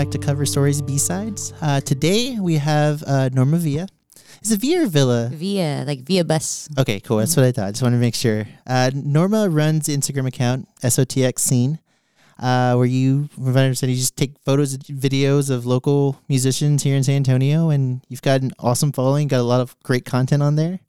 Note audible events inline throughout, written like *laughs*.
back to Cover Stories B Sides. Uh, today we have uh, Norma Villa. Is it Villa or Villa? Via, like via bus. Okay, cool. That's what I thought. Just wanted to make sure. Uh, Norma runs Instagram account SOTX Scene, uh, where you, from what I understand, you just take photos, and videos of local musicians here in San Antonio, and you've got an awesome following. Got a lot of great content on there.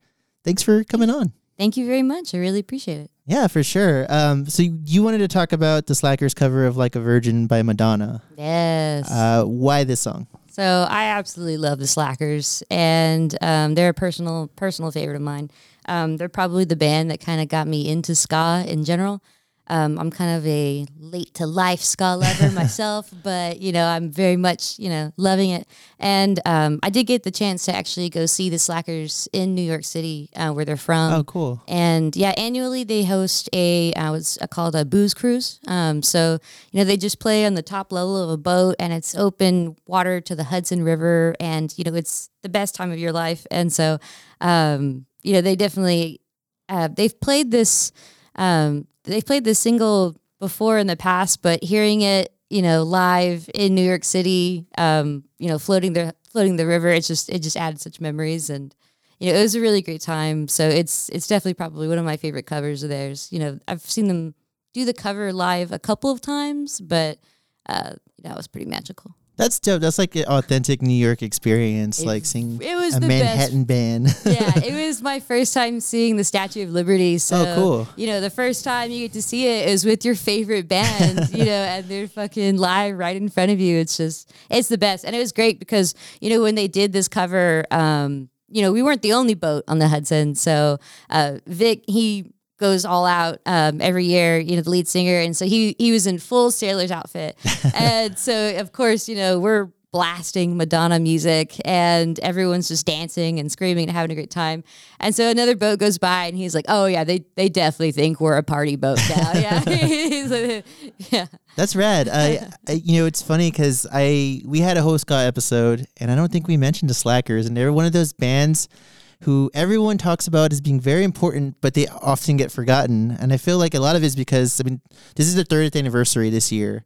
Thanks for coming on. Thank you very much. I really appreciate it. Yeah, for sure. Um, so you wanted to talk about the Slackers cover of "Like a Virgin" by Madonna. Yes. Uh, why this song? so I absolutely love the Slackers, and um, they're a personal personal favorite of mine. Um, they're probably the band that kind of got me into ska in general. Um, I'm kind of a late to life ska lover *laughs* myself, but you know I'm very much you know loving it. And um, I did get the chance to actually go see the Slackers in New York City, uh, where they're from. Oh, cool. And yeah, annually they host a uh, what's uh, called a booze cruise. Um, so you know they just play on the top level of a boat, and it's open water to the Hudson River, and you know it's the best time of your life. And so um, you know they definitely uh, they've played this um, they've played this single before in the past, but hearing it you know live in New York City, um, you know floating the floating the river, it's just it just added such memories and you know, it was a really great time. So it's it's definitely probably one of my favorite covers of theirs. You know, I've seen them do the cover live a couple of times, but uh, that was pretty magical. That's dope. That's like an authentic New York experience, It- like seeing it was a the Manhattan band. *laughs* yeah, it was my first time seeing the Statue of Liberty. So, Oh, cool. you know, the first time you get to see it is with your favorite band, *laughs* you know, and they're fucking live right in front of you. It's just, it's the best. And it was great because, you know, when they did this cover, um, you know, we weren't the only boat on the Hudson. So, uh, Vic, he, goes all out um, every year, you know, the lead singer. And so he he was in full sailor's outfit. *laughs* and so of course, you know, we're blasting Madonna music and everyone's just dancing and screaming and having a great time. And so another boat goes by and he's like, Oh yeah, they they definitely think we're a party boat now. *laughs* yeah. *laughs* He's like, yeah. That's rad. I, I, you know, it's funny because I we had a host ska episode, and I don't think we mentioned the Slackers, and they're one of those bands who everyone talks about as being very important, but they often get forgotten. And I feel like a lot of it is because I mean, this is the 30th anniversary this year.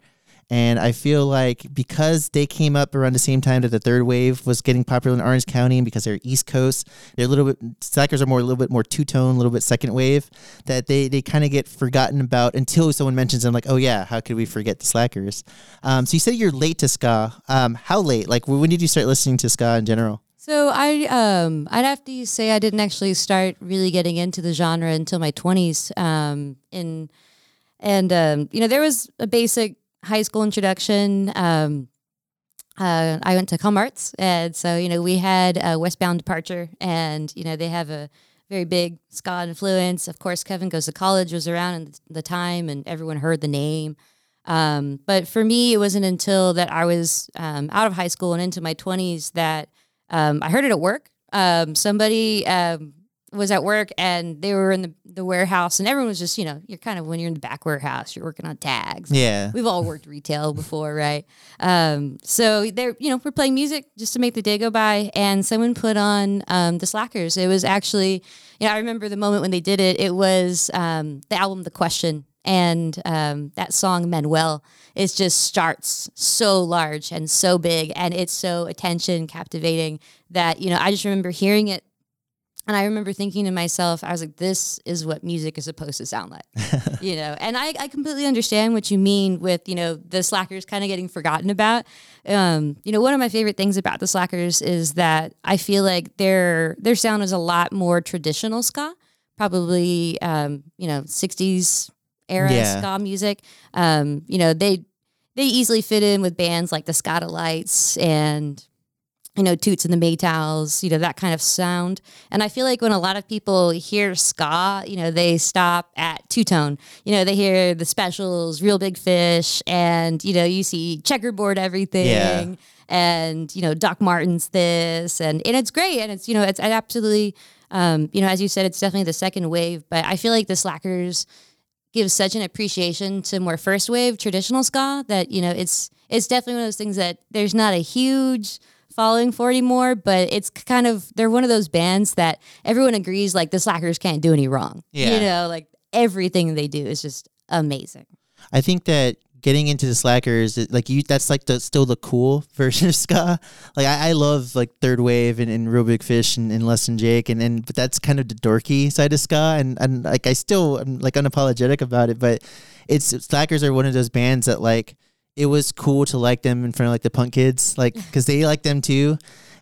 And I feel like because they came up around the same time that the third wave was getting popular in Orange County, and because they're East Coast, they're a little bit Slackers are more a little bit more two tone, a little bit second wave. That they they kind of get forgotten about until someone mentions them. Like, oh yeah, how could we forget the Slackers? Um, so you said you're late to ska. Um, how late? Like, when did you start listening to ska in general? So I um I'd have to say I didn't actually start really getting into the genre until my twenties. Um in and um you know there was a basic high school introduction. Um uh, I went to Com Arts, and so you know we had a Westbound Departure, and you know they have a very big ska influence. Of course, Kevin Goes to College was around in the time, and everyone heard the name. Um, but for me, it wasn't until that I was um, out of high school and into my twenties that um, I heard it at work. Um, somebody um, was at work and they were in the, the warehouse, and everyone was just, you know, you're kind of when you're in the back warehouse, you're working on tags. Yeah. We've all worked retail before, right? Um, so they're, you know, we're playing music just to make the day go by, and someone put on um, the Slackers. It was actually, you know, I remember the moment when they did it. It was um, the album The Question, and um, that song Manuel is just starts so large and so big, and it's so attention captivating that you know I just remember hearing it. And I remember thinking to myself, I was like, this is what music is supposed to sound like *laughs* you know and I, I completely understand what you mean with you know the slackers kind of getting forgotten about um, you know one of my favorite things about the slackers is that i feel like their their sound is a lot more traditional ska probably um, you know 60s era Yeah. ska music um, you know they they easily fit in with bands like the Lights and you know, Toots and the Maytals, you know, that kind of sound. And I feel like when a lot of people hear ska, you know, they stop at two tone. You know, they hear the specials, Reel Big Fish, and, you know, you see checkerboard everything. Yeah. And, you know, Doc Martin's this and, and it's great. And it's, you know, it's absolutely um, you know, as you said, it's definitely the second wave, but I feel like the slackers give such an appreciation to more first wave traditional ska that, you know, it's it's definitely one of those things that there's not a huge following for anymore, but it's kind of they're one of those bands that everyone agrees like the slackers can't do any wrong. Yeah. You know, like everything they do is just amazing. I think that getting into the slackers, like you, that's like the still the cool *laughs* version of ska. Like I, I love like third wave and, and Reel Big Fish and, and Less Than Jake, and, and but that's kind of the dorky side of ska, and and like I still am like unapologetic about it, but it's slackers are one of those bands that like it was cool to like them in front of like the punk kids, like *laughs* because they like them too,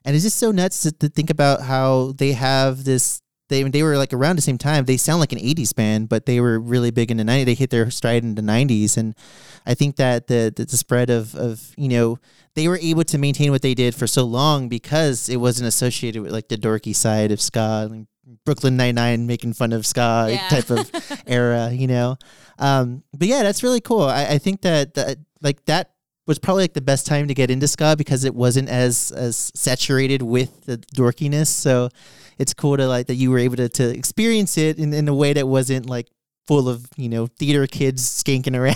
and it's just so nuts to, to think about how they have this they they were like around the same time. They sound like an '80s band, but they were really big in the '90s. They hit their stride in the '90s, and I think that the the, the spread of of you know they were able to maintain what they did for so long because it wasn't associated with like the dorky side of ska, like Brooklyn Nine Nine making fun of ska Yeah. *laughs* type of *laughs* era, you know. Um, but yeah, that's really cool. I, I think that that like that was probably like the best time to get into ska because it wasn't as as saturated with the dorkiness. So it's cool to like that you were able to, to experience it in, in a way that wasn't like full of you know theater kids skanking around.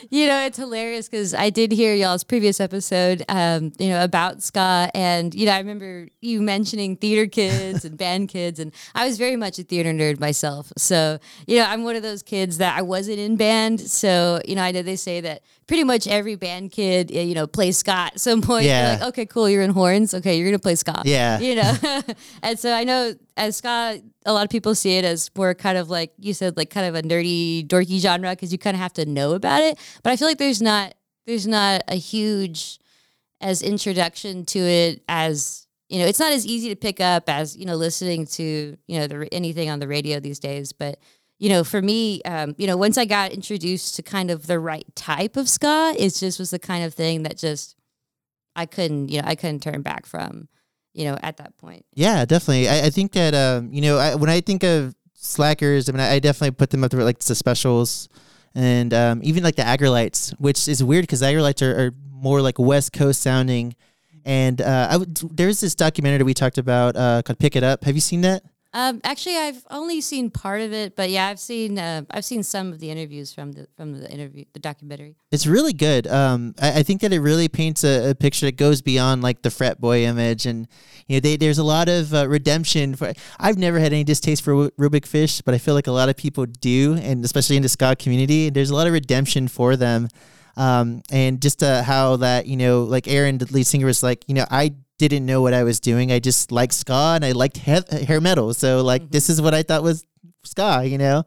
*laughs* You know, it's hilarious because I did hear y'all's previous episode, um, you know, about ska, and you know, I remember you mentioning theater kids and *laughs* band kids, and I was very much a theater nerd myself. So, you know, I'm one of those kids that I wasn't in band, so you know, I know they say that pretty much every band kid, uh, you know, plays ska at some point. Yeah. like, okay, cool, you're in horns. Okay, you're gonna play ska. Yeah. you know, *laughs* and so I know as ska, a lot of people see it as more kind of like you said, like kind of a nerdy, dorky genre because you kind of have to know about it. But I feel like there's not there's not a huge as introduction to it as you know it's not as easy to pick up as you know listening to you know the, anything on the radio these days but you know for me um, you know once i got introduced to kind of the right type of ska it just was the kind of thing that just i couldn't you know i couldn't turn back from you know at that point Yeah, definitely. I, I think that um, you know, I, when I think of slackers, I mean, I, I definitely put them up there like the specials, and um, even like the Aggrolites, which is weird because Aggrolites are, are more like West Coast sounding. And uh, I would, there's this documentary we talked about uh, called "Pick It Up." Have you seen that? Um, actually i've only seen part of it but yeah i've seen uh, i've seen some of the interviews from the from the interview the documentary It's really good. Um, I, I think that it really paints a, a picture that goes beyond like the frat boy image, and you know, they, there's a lot of uh, redemption. For I've never had any distaste for Ru- Reel Big Fish, but I feel like a lot of people do, and especially in the ska community, there's a lot of redemption for them. Um, and just uh, how that you know, like Aaron, the lead singer, was like, you know, I didn't know what I was doing. I just liked ska and I liked he- hair metal, so like this is what I thought was ska, you know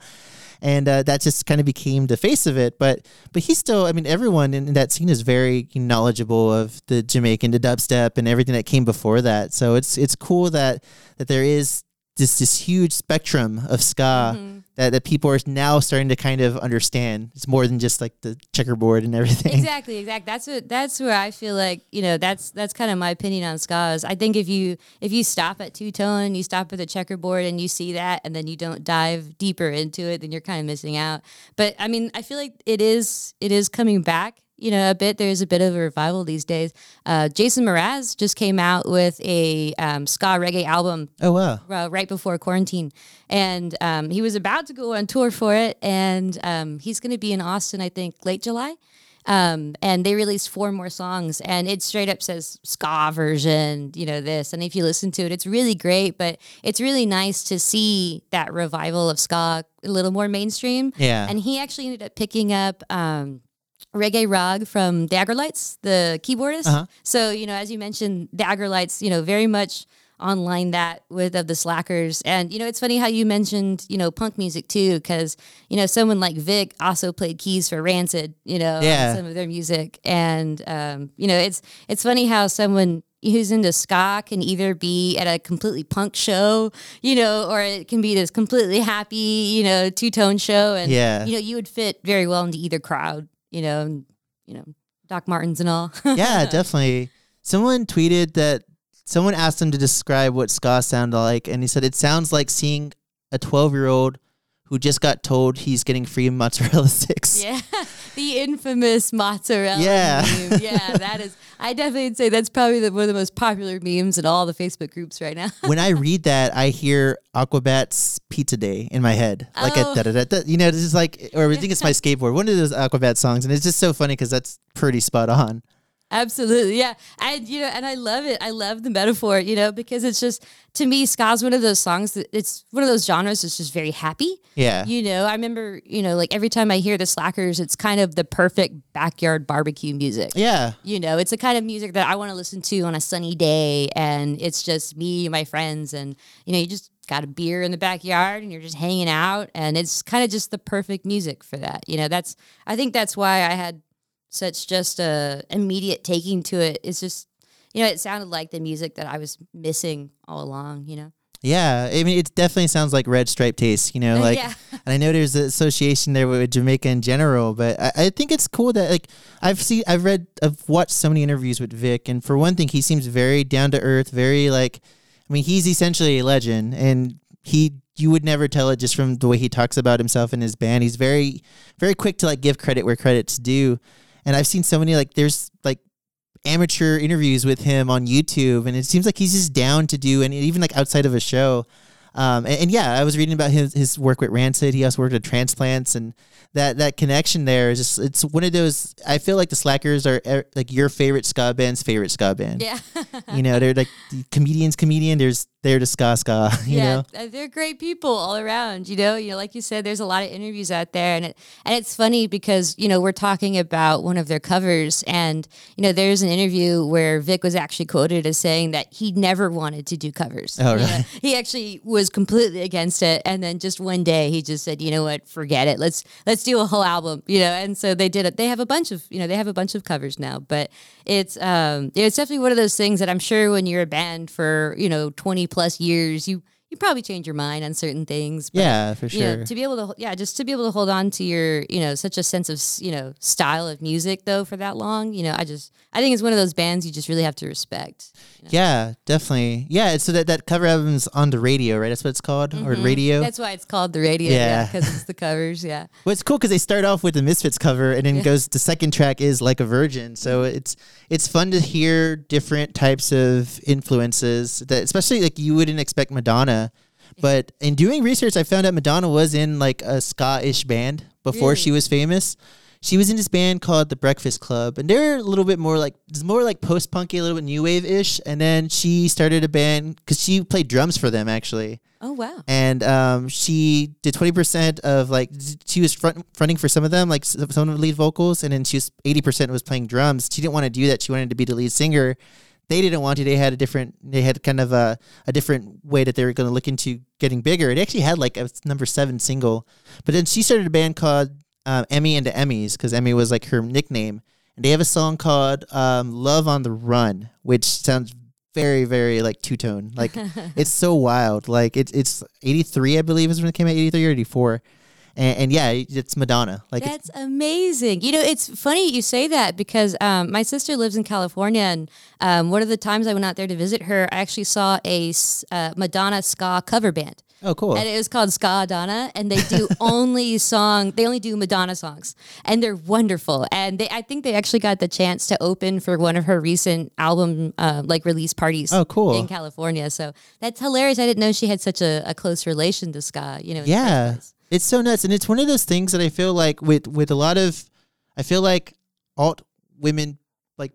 and uh, that just kind of became the face of it. But but he's still, I mean, everyone in, in that scene is very knowledgeable of the Jamaican, the dubstep, and everything that came before that. So it's it's cool that that there is this this huge spectrum of ska mm-hmm. that, that people are now starting to kind of understand. It's more than just like the checkerboard and everything. exactly exactly that's what that's where i feel like you know that's that's kind of my opinion on ska is i think if you if you stop at two-tone you stop at the checkerboard and you see that and then you don't dive deeper into it then you're kind of missing out but i mean i feel like it is it is coming back you know a bit there's a bit of a revival these days uh, jason mraz just came out with a um, ska reggae album Oh wow. uh, right before quarantine, and um, he was about to go on tour for it, and um, he's going to be in Austin, I think, late July. Um, and they released four more songs, and it straight up says ska version, you know, this. And if you listen to it, it's really great, but it's really nice to see that revival of ska a little more mainstream. Yeah. And he actually ended up picking up. Um, Reggae Rog from the Aggrolites, the keyboardist. Uh-huh. So, you know, as you mentioned, the Aggrolites, you know, very much online that with of the slackers and you know it's funny how you mentioned you know punk music too because you know someone like vic also played keys for rancid you know Yeah. some of their music and um you know it's it's funny how someone who's into ska can either be at a completely punk show you know or it can be this completely happy you know two-tone show and Yeah. you know you would fit very well into either crowd you know and you know doc martens and all *laughs* yeah, definitely. Someone tweeted that someone asked him to describe what ska sounded like, and he said it sounds like seeing a 12 year old who just got told he's getting free mozzarella *laughs* sticks. Yeah, *laughs* the infamous mozzarella Yeah. meme. *laughs* Yeah, that is. I definitely would say that's probably the, one of the most popular memes in all the Facebook groups right now. when I read that, I hear Aquabat's Pizza Day in my head, like Oh. a da da da. You know, it's just like, or I think it's my skateboard, one of those Aquabats songs, and it's just so funny because that's pretty spot on. Absolutely, yeah, and you know, and I love it. I love the metaphor, you know, because it's just to me, ska's one of those songs that it's one of those genres that's just very happy. Yeah, you know, I remember, you know, like every time I hear the Slackers, it's kind of the perfect backyard barbecue music. Yeah, you know, it's the kind of music that I want to listen to on a sunny day, and it's just me and my friends, and you know, you just got a beer in the backyard and you're just hanging out and it's kind of just the perfect music for that you know that's i think that's why i had such just a immediate taking to it. It's just you know, it sounded like the music that I was missing all along, you know. Yeah, I mean, it definitely sounds like red stripe taste, you know, *laughs* like, yeah. and I know there's an association there with Jamaica in general, but I, I, think it's cool that like I've seen, I've read, I've watched so many interviews with Vic, and for one thing, he seems very down to earth, very like, I mean, he's essentially a legend, and he, you would never tell it just from the way he talks about himself and his band. He's very, very quick to like give credit where credit's due. And I've seen so many like there's like amateur interviews with him on YouTube, and it seems like he's just down to do and even like outside of a show. Um, and, and, yeah, I was reading about his his work with Rancid. He also worked at transplants, and that that connection there is just it's one of those. I feel like the Slackers are er, like your favorite ska band's favorite ska band. Yeah, you know they're like comedians comedian. There's they're the ska ska. *laughs* You yeah, know? They're great people all around. You know, you know, like you said, there's a lot of interviews out there, and it and it's funny because you know we're talking about one of their covers, and you know there's an interview where Vic was actually quoted as saying that he never wanted to do covers. Oh, right. He actually was completely against it, and then just one day he just said, you know what, forget it. Let's let's do a whole album. You know, and so they did it. They have a bunch of you know they have a bunch of covers now, but it's um it's definitely one of those things that I'm sure when you're a band for you know 20 plus years, you you probably change your mind on certain things. But, yeah, for sure. know, to be able to, yeah, just to be able to hold on to your, you know, such a sense of, you know, style of music though for that long, you know, I just, I think it's one of those bands you just really have to respect. You know? Yeah, definitely. Yeah, so that that cover album's on the radio, right? That's what it's called, mm-hmm. or radio. That's why it's called the radio. Yeah, because yeah, it's the covers. Yeah. *laughs* Well, it's cool because they start off with the Misfits cover, and then yeah. goes the second track is like a Virgin. So it's it's fun to hear different types of influences that, especially like you wouldn't expect Madonna but in doing research, I found out Madonna was in like a ska-ish band before really? she was famous. She was in this band called the Breakfast Club, and they're a little bit more like it's more like post punky, a little bit new wave ish. And then she started a band because she played drums for them actually. Oh wow! And um, she did twenty percent of like she was front, fronting for some of them, like some of the lead vocals, and then she was eighty percent was playing drums. She didn't want to do that. She wanted to be the lead singer they didn't want to. They had a different. They had kind of a, a different way that they were going to look into getting bigger. It actually had like a number seven single, but then she started a band called um, Emmy and the Emmys because Emmy was like her nickname, and they have a song called um, "Love on the Run," which sounds very very like two tone. Like *laughs* it's so wild. Like it's it's eighty three, I believe, is when it came out. Eighty three or eighty four and, and yeah, it's Madonna. Like that's amazing. You know, it's funny you say that because um, my sister lives in California, and um, one of the times I went out there to visit her, I actually saw a uh, Madonna ska cover band. Oh, cool! And it was called Ska Donna, and they do *laughs* only song. They only do Madonna songs, and they're wonderful. And they, I think they actually got the chance to open for one of her recent album uh, like release parties. Oh, cool! In California, so that's hilarious. I didn't know she had such a, a close relation to ska. You know, yeah. It's so nuts, and it's one of those things that I feel like with with a lot of, I feel like alt women like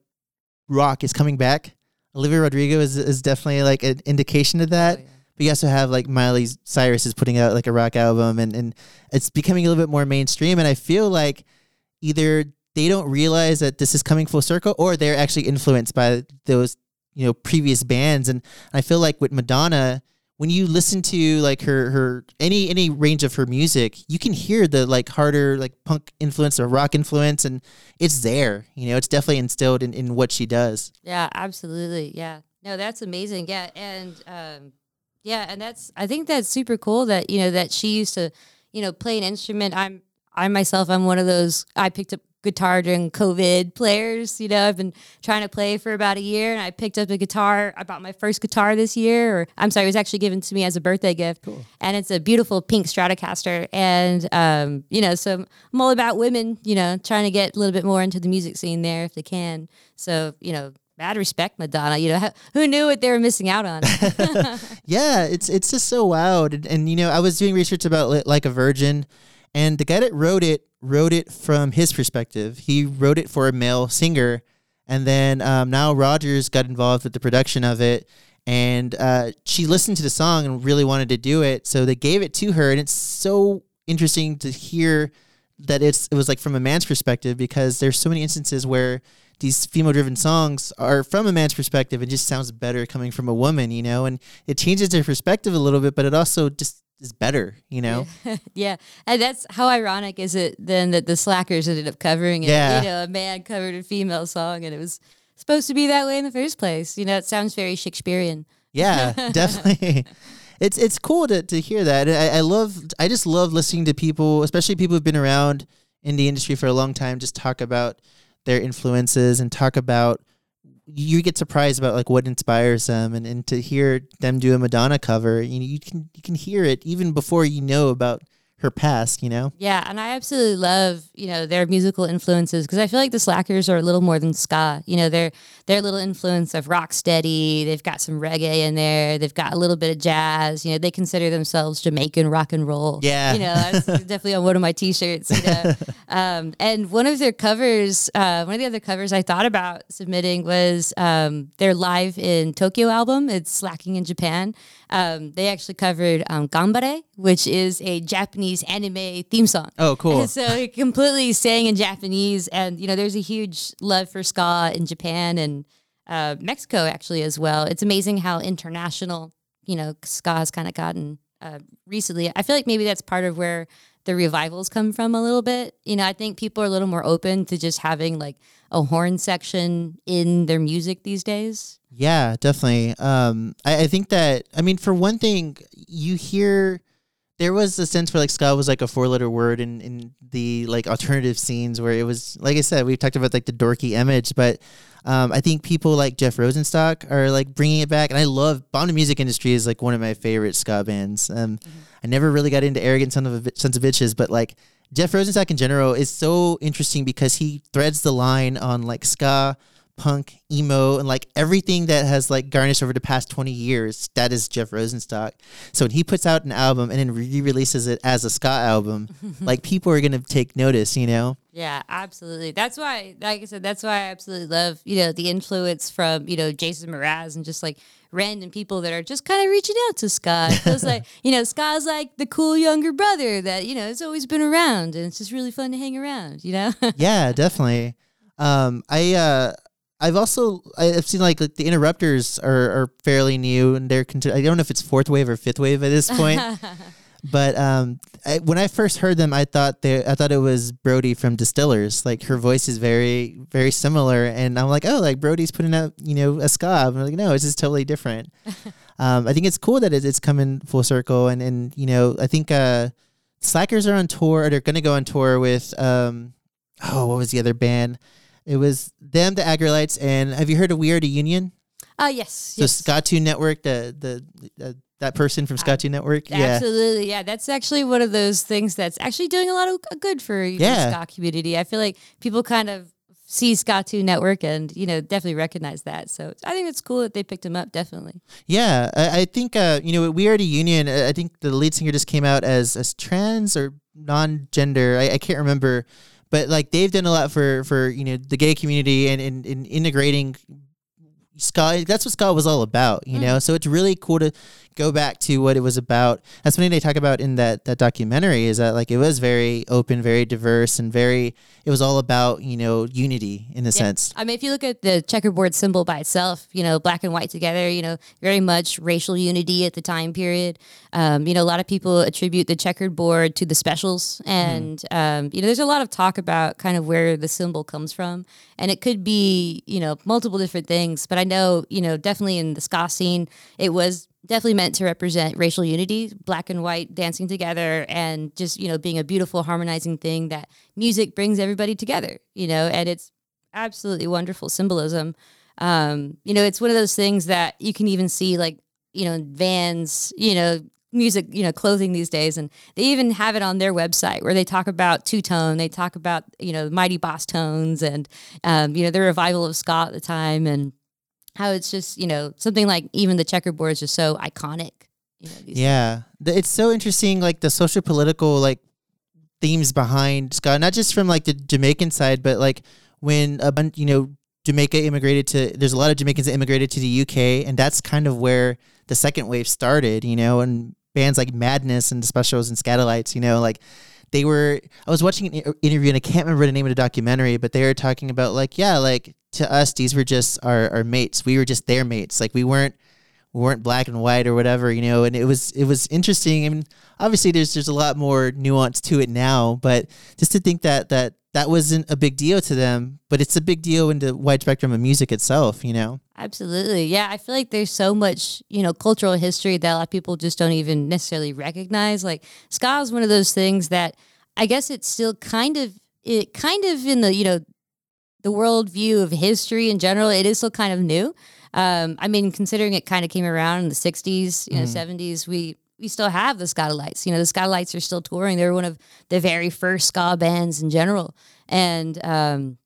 rock is coming back. Olivia Rodrigo is is definitely like an indication of that. Oh, yeah. But you also have like Miley Cyrus is putting out like a rock album, and and it's becoming a little bit more mainstream. And I feel like either they don't realize that this is coming full circle, or they're actually influenced by those you know previous bands. And I feel like with Madonna when you listen to like her her any any range of her music, you can hear the like harder like punk influence or rock influence, and it's there. You know, it's definitely instilled in, in what she does. Yeah, absolutely. Yeah, no, that's amazing. Yeah, and um, yeah, and that's I think that's super cool that you know that she used to you know play an instrument. I'm I myself, I'm one of those. I picked up guitar during COVID players. You know, I've been trying to play for about a year and I picked up a guitar. I bought my first guitar this year, or I'm sorry, it was actually given to me as a birthday gift. Cool. And it's a beautiful pink Stratocaster. And, um, you know, so I'm all about women, you know, trying to get a little bit more into the music scene there if they can. So, you know, mad respect madonna you know *laughs* who knew what they were missing out on *laughs* yeah it's it's just so wild and, and, you know i was doing research about like a virgin and the guy that wrote it wrote it from his perspective. He wrote it for a male singer, And then um, Nile Rodgers got involved with the production of it, and uh, she listened to the song and really wanted to do it. So they gave it to her, and it's so interesting to hear that it's it was like from a man's perspective because there's so many instances where these female driven songs are from a man's perspective it just sounds better coming from a woman you know and it changes their perspective a little bit but it also just is better you know? *laughs* Yeah. And that's how ironic is it then that the slackers ended up covering it Yeah. you know a man covered a female song and it was supposed to be that way in the first place. You know it sounds very shakespearean. Yeah *laughs* definitely. *laughs* It's it's cool to, to hear that. I, I love i just love listening to people especially people who've been around in the industry for a long time just talk about their influences and talk about you get surprised about like what inspires them and, and to hear them do a madonna cover you know you can you can hear it even before you know about her past you know Yeah, and I absolutely love you know their musical influences because I feel like the Slackers are a little more than ska. You know, they're they're a little influence of rock steady. They've got some reggae in there. They've got a little bit of jazz. You know, they consider themselves Jamaican rock and roll. Yeah. you know, that's *laughs* definitely on one of my T-shirts. You know, *laughs* um, and one of their covers, uh, one of the other covers I thought about submitting was um, their live in Tokyo album. It's Slacking in Japan. Um, they actually covered um, Gambare, which is a Japanese anime theme song. oh cool And so it completely sang in Japanese, and you know, there's a huge love for ska in Japan and uh, Mexico actually as well. It's amazing how international you know ska has kind of gotten uh, recently. I feel like maybe that's part of where the revivals come from a little bit. You know, I think people are a little more open to just having like a horn section in their music these days. Yeah, definitely. Um, I, I think that I mean, for one thing, you hear there was a sense where like ska was like a four letter word in in the like alternative scenes where it was like I said, we talked about like the dorky image, but um, I think people like Jeff Rosenstock are like bringing it back, and I love Bomb the Music Industry is like one of my favorite ska bands. Um, I never really got into Arrogant Son of a, Sons of Bitches, but like Jeff Rosenstock in general is so interesting because he threads the line on like ska, punk, emo, and like everything that has like garnished over the past 20 years. That is Jeff Rosenstock. So when he puts out an album and then re releases it as a ska album, *laughs* like people are going to take notice, you know? Yeah, absolutely. That's why, like I said, that's why I absolutely love, you know, the influence from, you know, Jason Mraz and just like random people that are just kind of reaching out to ska. It's like, *laughs* you know, ska's like the cool younger brother that, you know, has always been around and it's just really fun to hang around, you know? *laughs* yeah, definitely. Um, I uh, I've also I've seen like, like the interrupters are, are fairly new and they're conti- I don't know if it's fourth wave or fifth wave at this point. *laughs* but um, I, when I first heard them, I thought they I thought it was Brody from Distillers. Like her voice is very very similar, and I'm like, oh, like Brody's putting out you know a ska. I'm like, no, it's just totally different. *laughs* um, I think it's cool that it's, it's coming full circle, and and you know I think uh, Slackers are on tour. Or they're going to go on tour with um, oh, what was the other band? It was them, the Aggrolites, and have you heard of We Are the Union? Oh, yes. So yes. Skatune Network, the the uh, that person from Skatune Network, yeah, Absolutely. Yeah. That's actually one of those things that's actually doing a lot of good for the Yeah. ska community. I feel like people kind of see 2 Network and, you know, definitely recognize that. So I think it's cool that they picked him up, definitely. yeah. I, I think uh, you know We Are the Union. uh, I think the lead singer just came out as as trans or non-gender. I, I can't remember, but like they've done a lot for for you know the gay community and in, in integrating ska. That's what ska was all about, you know. Mm-hmm. So it's really cool to go back to what it was about. That's something they talk about in that that documentary. Is that like it was very open, very diverse, and very. It was all about you know unity in a sense. I mean, if you look at the checkerboard symbol by itself, you know, black and white together, you know, very much racial unity at the time period. Um, you know, a lot of people attribute the checkered board to the specials. And, um, you know, there's a lot of talk about kind of where the symbol comes from. And it could be, you know, multiple different things. But I know, you know, definitely in the ska scene, it was definitely meant to represent racial unity, black and white dancing together, and just you know being a beautiful harmonizing thing that music brings everybody together. You know, and it's absolutely wonderful symbolism. Um, you know, it's one of those things that you can even see like you know in Vans, you know. Music, you know, clothing these days, and they even have it on their website where they talk about two tone. They talk about you know mighty Bosstones, and um, you know the revival of ska at the time, and how it's just you know something like even the checkerboard is just so iconic. You know, Yeah, The- it's so interesting. Like the social political like themes behind ska, not just from like the Jamaican side, but like when a bunch, you know, Jamaica immigrated to. There's a lot of Jamaicans that immigrated to the UK, and that's kind of where the second wave started. You know, and bands like Madness and the Specials and Skatalites. You know, like they were. I was watching an interview, and I can't remember the name of the documentary, but they were talking about like, yeah, like to us, these were just our our mates. We were just their mates. Like we weren't we weren't black and white or whatever, you know. And it was it was interesting. I mean, obviously, there's there's a lot more nuance to it now, but just to think that that that wasn't a big deal to them, but it's a big deal in the wide spectrum of music itself, you know? Absolutely. Yeah. I feel like there's so much, you know, cultural history that a lot of people just don't even necessarily recognize. Like ska is one of those things that I guess it's still kind of it kind of in the, you know, the world view of history in general, it is still kind of new. Um, I mean, considering it kind of came around in the '60s, you know, mm. '70s, we we still have the Skatalites. You know, the Skatalites are still touring. They're one of the very first ska bands in general, and um,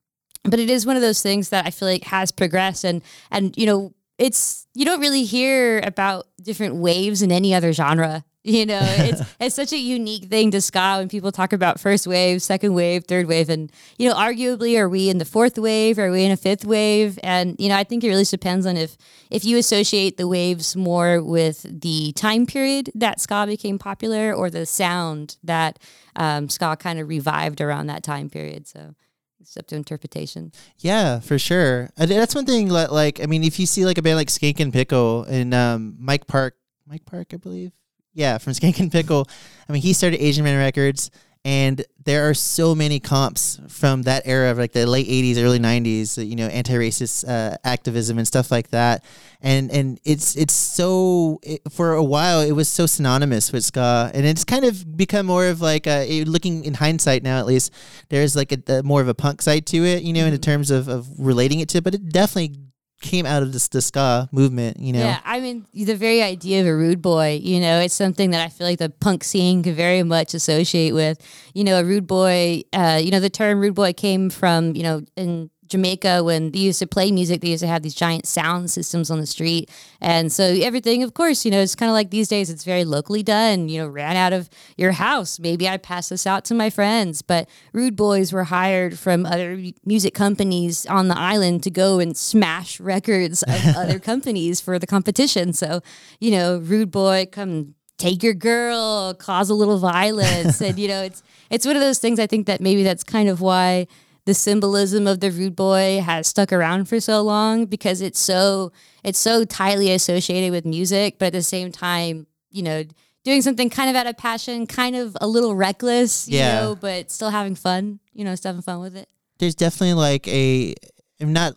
but it is one of those things that I feel like has progressed, and and you know, it's you don't really hear about different waves in any other genre you know, it's *laughs* it's such a unique thing to ska when people talk about first wave, second wave, third wave, and you know, arguably, are we in the fourth wave? Are we in a fifth wave? And you know, I think it really depends on if if you associate the waves more with the time period that ska became popular, or the sound that um, ska kind of revived around that time period. So it's up to interpretation. Yeah, for sure. And That's one thing. Like, I mean, if you see like a band like Skankin' Pickle and um, Mike Park, Mike Park, I believe yeah, from Skankin' Pickle. I mean, he started Asian Man Records, and there are so many comps from that era of like the late '80s, early '90s. You know, anti-racist uh, activism and stuff like that. And and it's it's so it, for a while it was so synonymous with ska, and it's kind of become more of like a, looking in hindsight now at least. There's like a, a more of a punk side to it, you know, mm-hmm. in terms of, of relating it to, but it definitely came out of this the ska movement, you know. Yeah, I mean the very idea of a rude boy, you know, it's something that I feel like the punk scene could very much associate with. You know, a rude boy. Uh, you know, the term rude boy came from you know in Jamaica when they used to play music, they used to have these giant sound systems on the street. And so everything, of course, you know, it's kind of like these days, it's very locally done, you know, ran out of your house. Maybe I pass this out to my friends. But rude boys were hired from other music companies on the island to go and smash records of *laughs* other companies for the competition. So, you know, rude boy, come take your girl, cause a little violence. and, you know, it's, it's one of those things I think that maybe that's kind of why the symbolism of the rude boy has stuck around for so long because it's so it's so tightly associated with music, but at the same time, you know, doing something kind of out of passion, kind of a little reckless, you yeah. know, but still having fun, you know, still having fun with it. There's definitely like a I'm not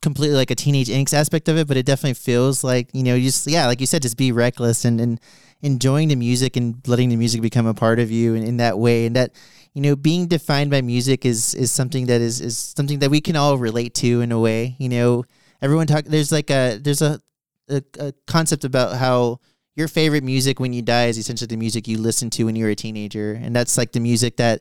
completely like a teenage angst aspect of it, but it definitely feels like, you know, you just yeah, like you said, just be reckless and, and enjoying the music and letting the music become a part of you in, in that way. And that you know, being defined by music is is something that is is something that we can all relate to in a way. You know, everyone talk. There's like a there's a, a, a concept about how your favorite music when you die is essentially the music you listen to when you were a teenager, and that's like the music that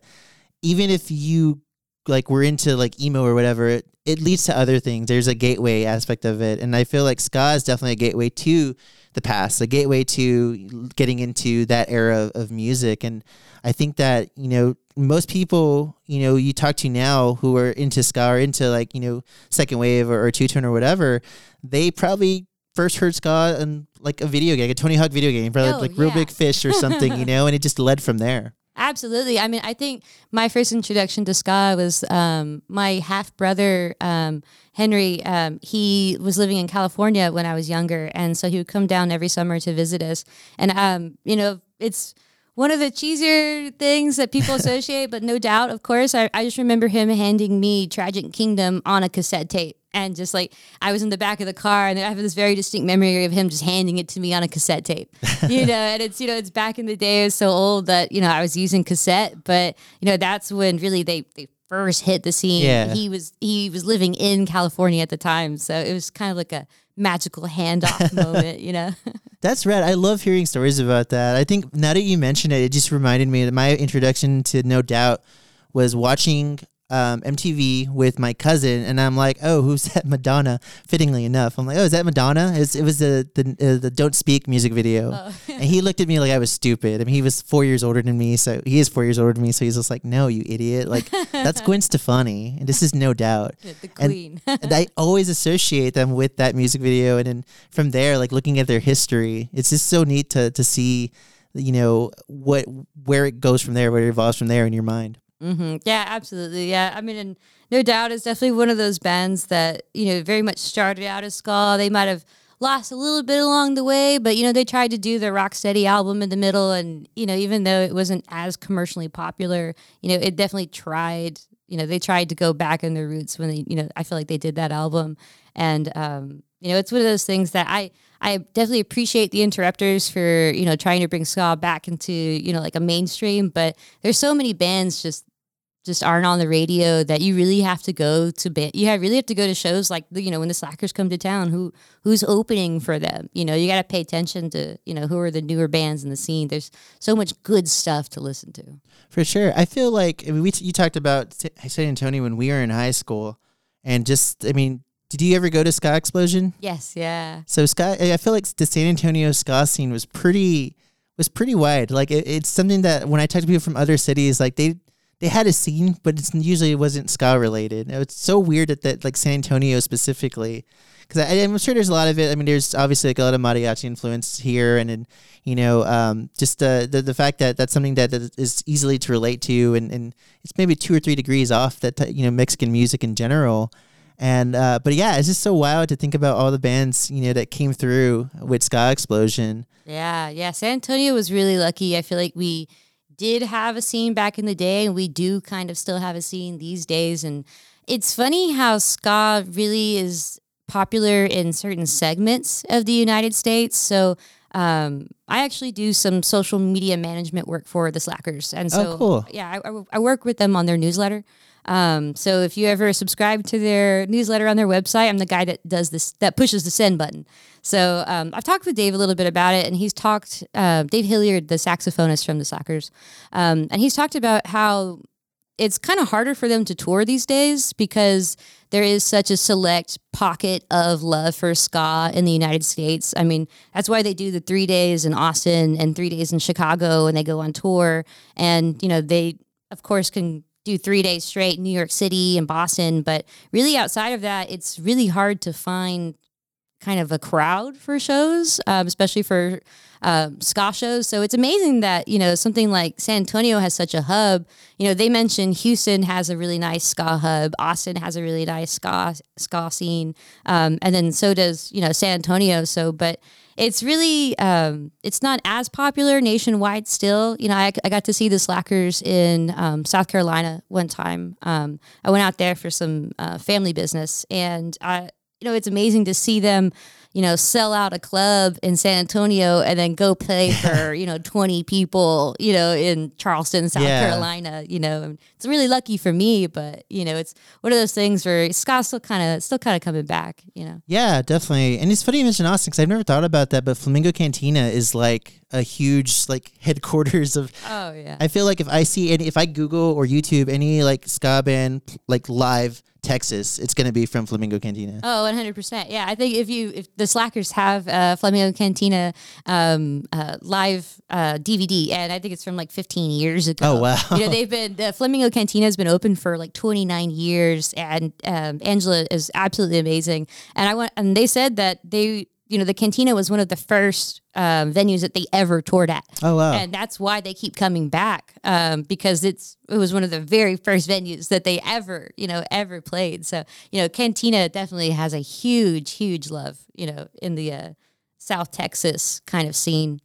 even if you like were into like emo or whatever, it, it leads to other things. There's a gateway aspect of it, and I feel like ska is definitely a gateway to the past, a gateway to getting into that era of, music. And I think that you know most people, you know, you talk to now who are into ska or into like, you know, second wave or, or two tone or whatever, they probably first heard ska in like a video game, a Tony Hawk video game, probably oh, like Reel Big Fish or something, you *laughs* know, and it just led from there. Absolutely. I mean, I think my first introduction to ska was um, my half brother, um, Henry. Um, he was living in California when I was younger. And so he would come down every summer to visit us. And, um, you know, it's, one of the cheesier things that people associate, but no doubt, of course, I, I just remember him handing me Tragic Kingdom on a cassette tape. And just like I was in the back of the car, and I have this very distinct memory of him just handing it to me on a cassette tape. *laughs* You know, and it's you know it's back in the day, it was so old that you know I was using cassette, but you know that's when really they they first hit the scene. Yeah. He was he was living in California at the time, so it was kind of like a magical handoff *laughs* moment, you know. *laughs* That's rad. I love hearing stories about that. I think now that you mentioned it, it just reminded me that my introduction to No Doubt was watching um, MTV with my cousin, and I'm like, "Oh, who's *laughs* that Madonna?" Fittingly enough, I'm like, "Oh, is that Madonna?" It's, it was the the uh, the Don't Speak music video, Oh. *laughs* and he looked at me like I was stupid. I mean, he was four years older than me, so he is four years older than me. So he's just like, "No, you idiot! Like that's *laughs* Gwen Stefani, and this is no doubt." the And- queen. and I always associate them with that music video, and then from there, like looking at their history, it's just so neat to to see, you know, what where it goes from there, where it evolves from there in your mind. Hmm Yeah, absolutely. Yeah, I mean, and no doubt, it's definitely one of those bands that you know very much started out as ska. They might have lost a little bit along the way, but you know they tried to do the Rocksteady album in the middle, and you know even though it wasn't as commercially popular, you know it definitely tried. You know they tried to go back in their roots when they, you know, I feel like they did that album, and um, you know it's one of those things that I I definitely appreciate the interrupters for you know trying to bring ska back into you know like a mainstream, but there's so many bands just just aren't on the radio that you really have to go to band. You have, really have to go to shows like the- you know when the Slackers come to town. Who who's opening for them? You know you got to pay attention to you know who are the newer bands in the scene. There's so much good stuff to listen to. For sure, I feel like I mean, we you talked about Sa- San Antonio when we were in high school, and just I mean, did you ever go to Ska Explosion? Yes, yeah, So Ska, I feel like the San Antonio ska scene was pretty was pretty wide. Like it, it's something that when I talk to people from other cities, like they they had a scene, but it's usually it wasn't ska related. It's so weird that that like San Antonio specifically, because I'm sure there's a lot of it. I mean, there's obviously like a lot of mariachi influence here, and then you know, um, just the the fact that that's something that, that is easily to relate to, and, and it's maybe two or three degrees off that you know Mexican music in general. And uh, but yeah, it's just so wild to think about all the bands you know that came through with Ska Explosion. yeah, yeah. San Antonio was really lucky. I feel like we did have a scene back in the day, and we do kind of still have a scene these days. And it's funny how ska really is popular in certain segments of the United States. So um, I actually do some social media management work for the Slackers, and so Oh, cool. yeah, I, I, I work with them on their newsletter. Um, so if you ever subscribe to their newsletter on their website, I'm the guy that does this, that pushes the send button. So um, I've talked with Dave a little bit about it, and he's talked, uh, Dave Hillyard, the saxophonist from the Slackers, um, and he's talked about how it's kind of harder for them to tour these days because there is such a select pocket of love for ska in the United States. I mean, that's why they do the three days in Austin and three days in Chicago and they go on tour. And, you know, they, of course, can do three days straight in New York City and Boston. But really, outside of that, it's really hard to find kind of a crowd for shows, um, especially for um, ska shows. So it's amazing that you know something like San Antonio has such a hub. You know, they mentioned Houston has a really nice ska hub. Austin has a really nice ska ska scene, um, and then so does you know San Antonio. So, but it's really um, it's not as popular nationwide still. You know, I, I got to see the Slackers in um, South Carolina one time. Um, I went out there for some uh, family business, and I you know, it's amazing to see them, you know, sell out a club in San Antonio and then go play for, you know, 20 people, you know, in Charleston, South Yeah. Carolina, you know. And It's really lucky for me, but, you know, it's one of those things where ska's still kind of, still kind of coming back, you know. Yeah, definitely. And it's funny you mention Austin because I've never thought about that, but Flamingo Cantina is like a huge like *laughs* headquarters of. Oh, yeah. I feel like if I see any, if I Google or YouTube any like ska band like live Texas, it's gonna be from Flamingo Cantina. Oh, 100%. Yeah, I think if you if the Slackers have uh, Flamingo Cantina um, uh, live uh, DVD, and I think it's from like 15 years ago. Oh, wow. You know, they've been the Flamingo Cantina has been open for like 29 years, and um, Angela is absolutely amazing. And I went, and they said that they. You know, the Cantina was one of the first um, venues that they ever toured at. Oh wow. And that's why they keep coming back um, because it's it was one of the very first venues that they ever you know ever played. So you know, Cantina definitely has a huge, huge love you know in the uh, South Texas kind of scene.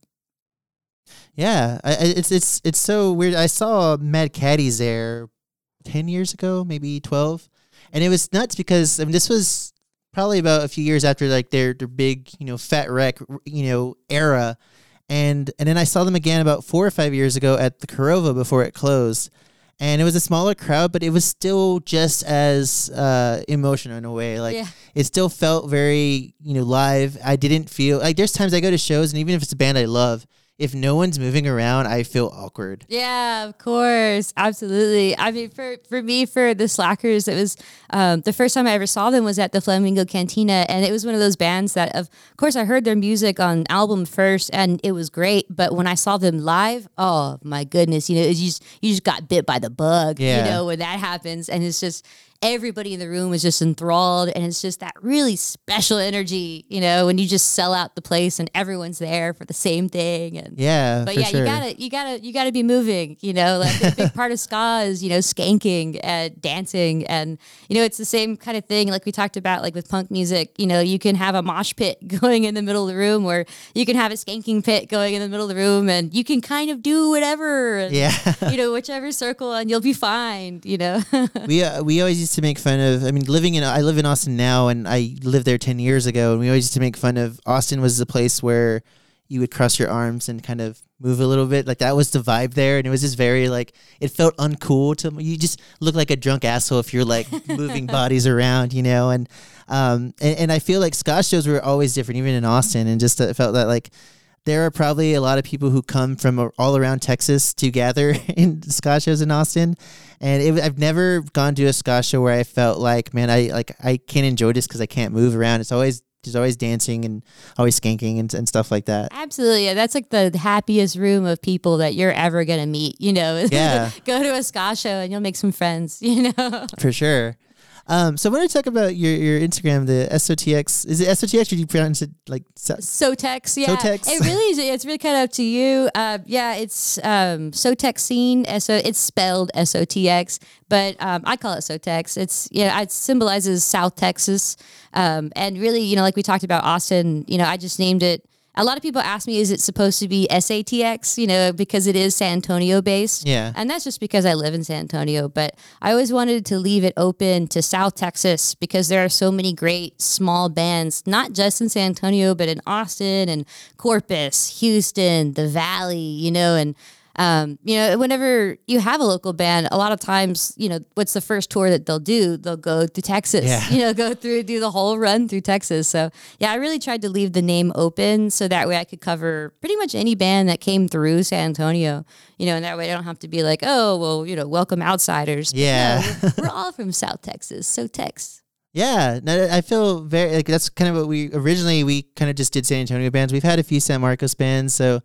Yeah, I, it's it's it's so weird. I saw Mad Caddies there ten years ago, maybe twelve, and it was nuts because I mean this was probably about a few years after like their their big you know Fat Wreck you know era, and and then I saw them again about four or five years ago at the Korova before it closed. And it was a smaller crowd, but it was still just as uh, emotional in a way. Like Yeah. it still felt very, you know, live. I didn't feel like there's times I go to shows, and even if it's a band I love, if no one's moving around, I feel awkward. Yeah, of course, absolutely. I mean, for for me, for the Slackers, it was um, the first time I ever saw them was at the Flamingo Cantina, and it was one of those bands that, of course, I heard their music on album first, and it was great. But when I saw them live, oh my goodness, you know, you just you just got bit by the bug, Yeah. you know, when that happens, and it's just everybody in the room is just enthralled and it's just that really special energy you know when you just sell out the place and everyone's there for the same thing and Yeah, but yeah, sure. you gotta, you gotta, you gotta be moving. You know, like a big *laughs* part of ska is you know skanking and dancing, and you know it's the same kind of thing. Like we talked about, like with punk music. You know, you can have a mosh pit *laughs* going in the middle of the room, or you can have a skanking pit going in the middle of the room, and you can kind of do whatever. and, Yeah. you know, whichever circle, and you'll be fine. You know. *laughs* we uh, we always used to make fun of. I mean, living in I live in Austin now, and I lived there ten years ago, and we always used to make fun of Austin was the place where you would cross your arms and kind of move a little bit. Like that was the vibe there, and it was just very like it felt uncool to you. Just look like a drunk asshole if you're like *laughs* moving bodies around, you know. And um and, and I feel like ska shows were always different, even in Austin, and just uh, felt that like there are probably a lot of people who come from all around Texas to gather *laughs* in ska shows in Austin, and it, I've never gone to a ska show where I felt like, man, I like I can't enjoy this because I can't move around. It's always there's always dancing and always skanking and, and stuff like that. Absolutely. Yeah, that's like the happiest room of people that you're ever going to meet, you know. *laughs* Yeah. Go to a ska show and you'll make some friends, *laughs* you know. For sure. Um, so I want to talk about your, your Instagram, the SOTX. Is it SOTX or do you pronounce it like so- Sotex, yeah. Sotex. It really is. It's really kind of up to you. Uh, yeah, it's um, Sotex scene. So it's spelled S O T X, but um, I call it Sotex. It's yeah, it symbolizes South Texas, um, and really, you know, like we talked about Austin. You know, I just named it. A lot of people ask me, is it supposed to be SATX? You know, because it is San Antonio based. Yeah. And that's just because I live in San Antonio. But I always wanted to leave it open to South Texas because there are so many great small bands, not just in San Antonio, but in Austin and Corpus, Houston, the Valley, you know, and um, you know, whenever you have a local band, a lot of times, you know, what's the first tour that they'll do? They'll go to Texas, Yeah. *laughs* you know, go through, do the whole run through Texas. So, yeah, I really tried to leave the name open so that way I could cover pretty much any band that came through San Antonio, you know, and that way I don't have to be like, oh, well, you know, welcome outsiders. Yeah. no, we're, we're *laughs* all from South Texas. So, Tex. Yeah, I feel very like that's kind of what we originally we kind of just did San Antonio bands. We've had a few San Marcos bands, so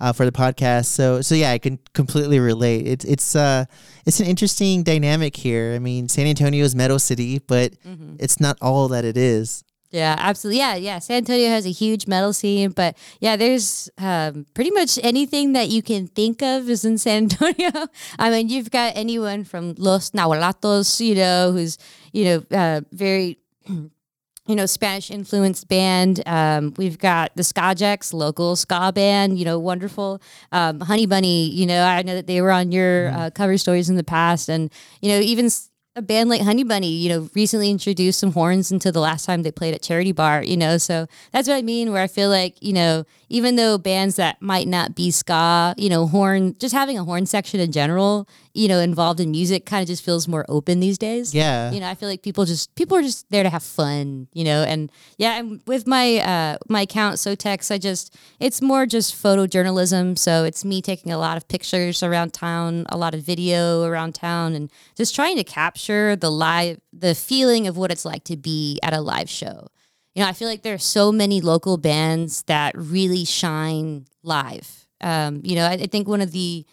uh, for the podcast. So so yeah, I can completely relate. It's it's uh it's an interesting dynamic here. I mean, San Antonio is metal city, but it's not all that it is. Yeah, absolutely. Yeah, yeah. San Antonio has a huge metal scene, but yeah, there's um, pretty much anything that you can think of is in San Antonio. *laughs* I mean, you've got anyone from Los Nahuatlatos, you know, who's you know uh, very. *clears throat* You know, Spanish influenced band. Um, we've got the Skajeks, local ska band. You know, wonderful. Um, Honey Bunny. You know, I know that they were on your uh, cover stories in the past, and you know, even a band like Honey Bunny, you know, recently introduced some horns into the last time they played at Charity Bar, you know. So that's what I mean, where I feel like, you know, even though bands that might not be ska, you know, horn, just having a horn section in general, you know, involved in music kind of just feels more open these days. Yeah. You know, I feel like people just people are just there to have fun, you know, and yeah, and with my uh my account Sotex, I just it's more just photojournalism. So it's me taking a lot of pictures around town, a lot of video around town, and just trying to capture the live the feeling of what it's like to be at a live show. You know, I feel like there are so many local bands that really shine live. Um, you know, I, I think one of the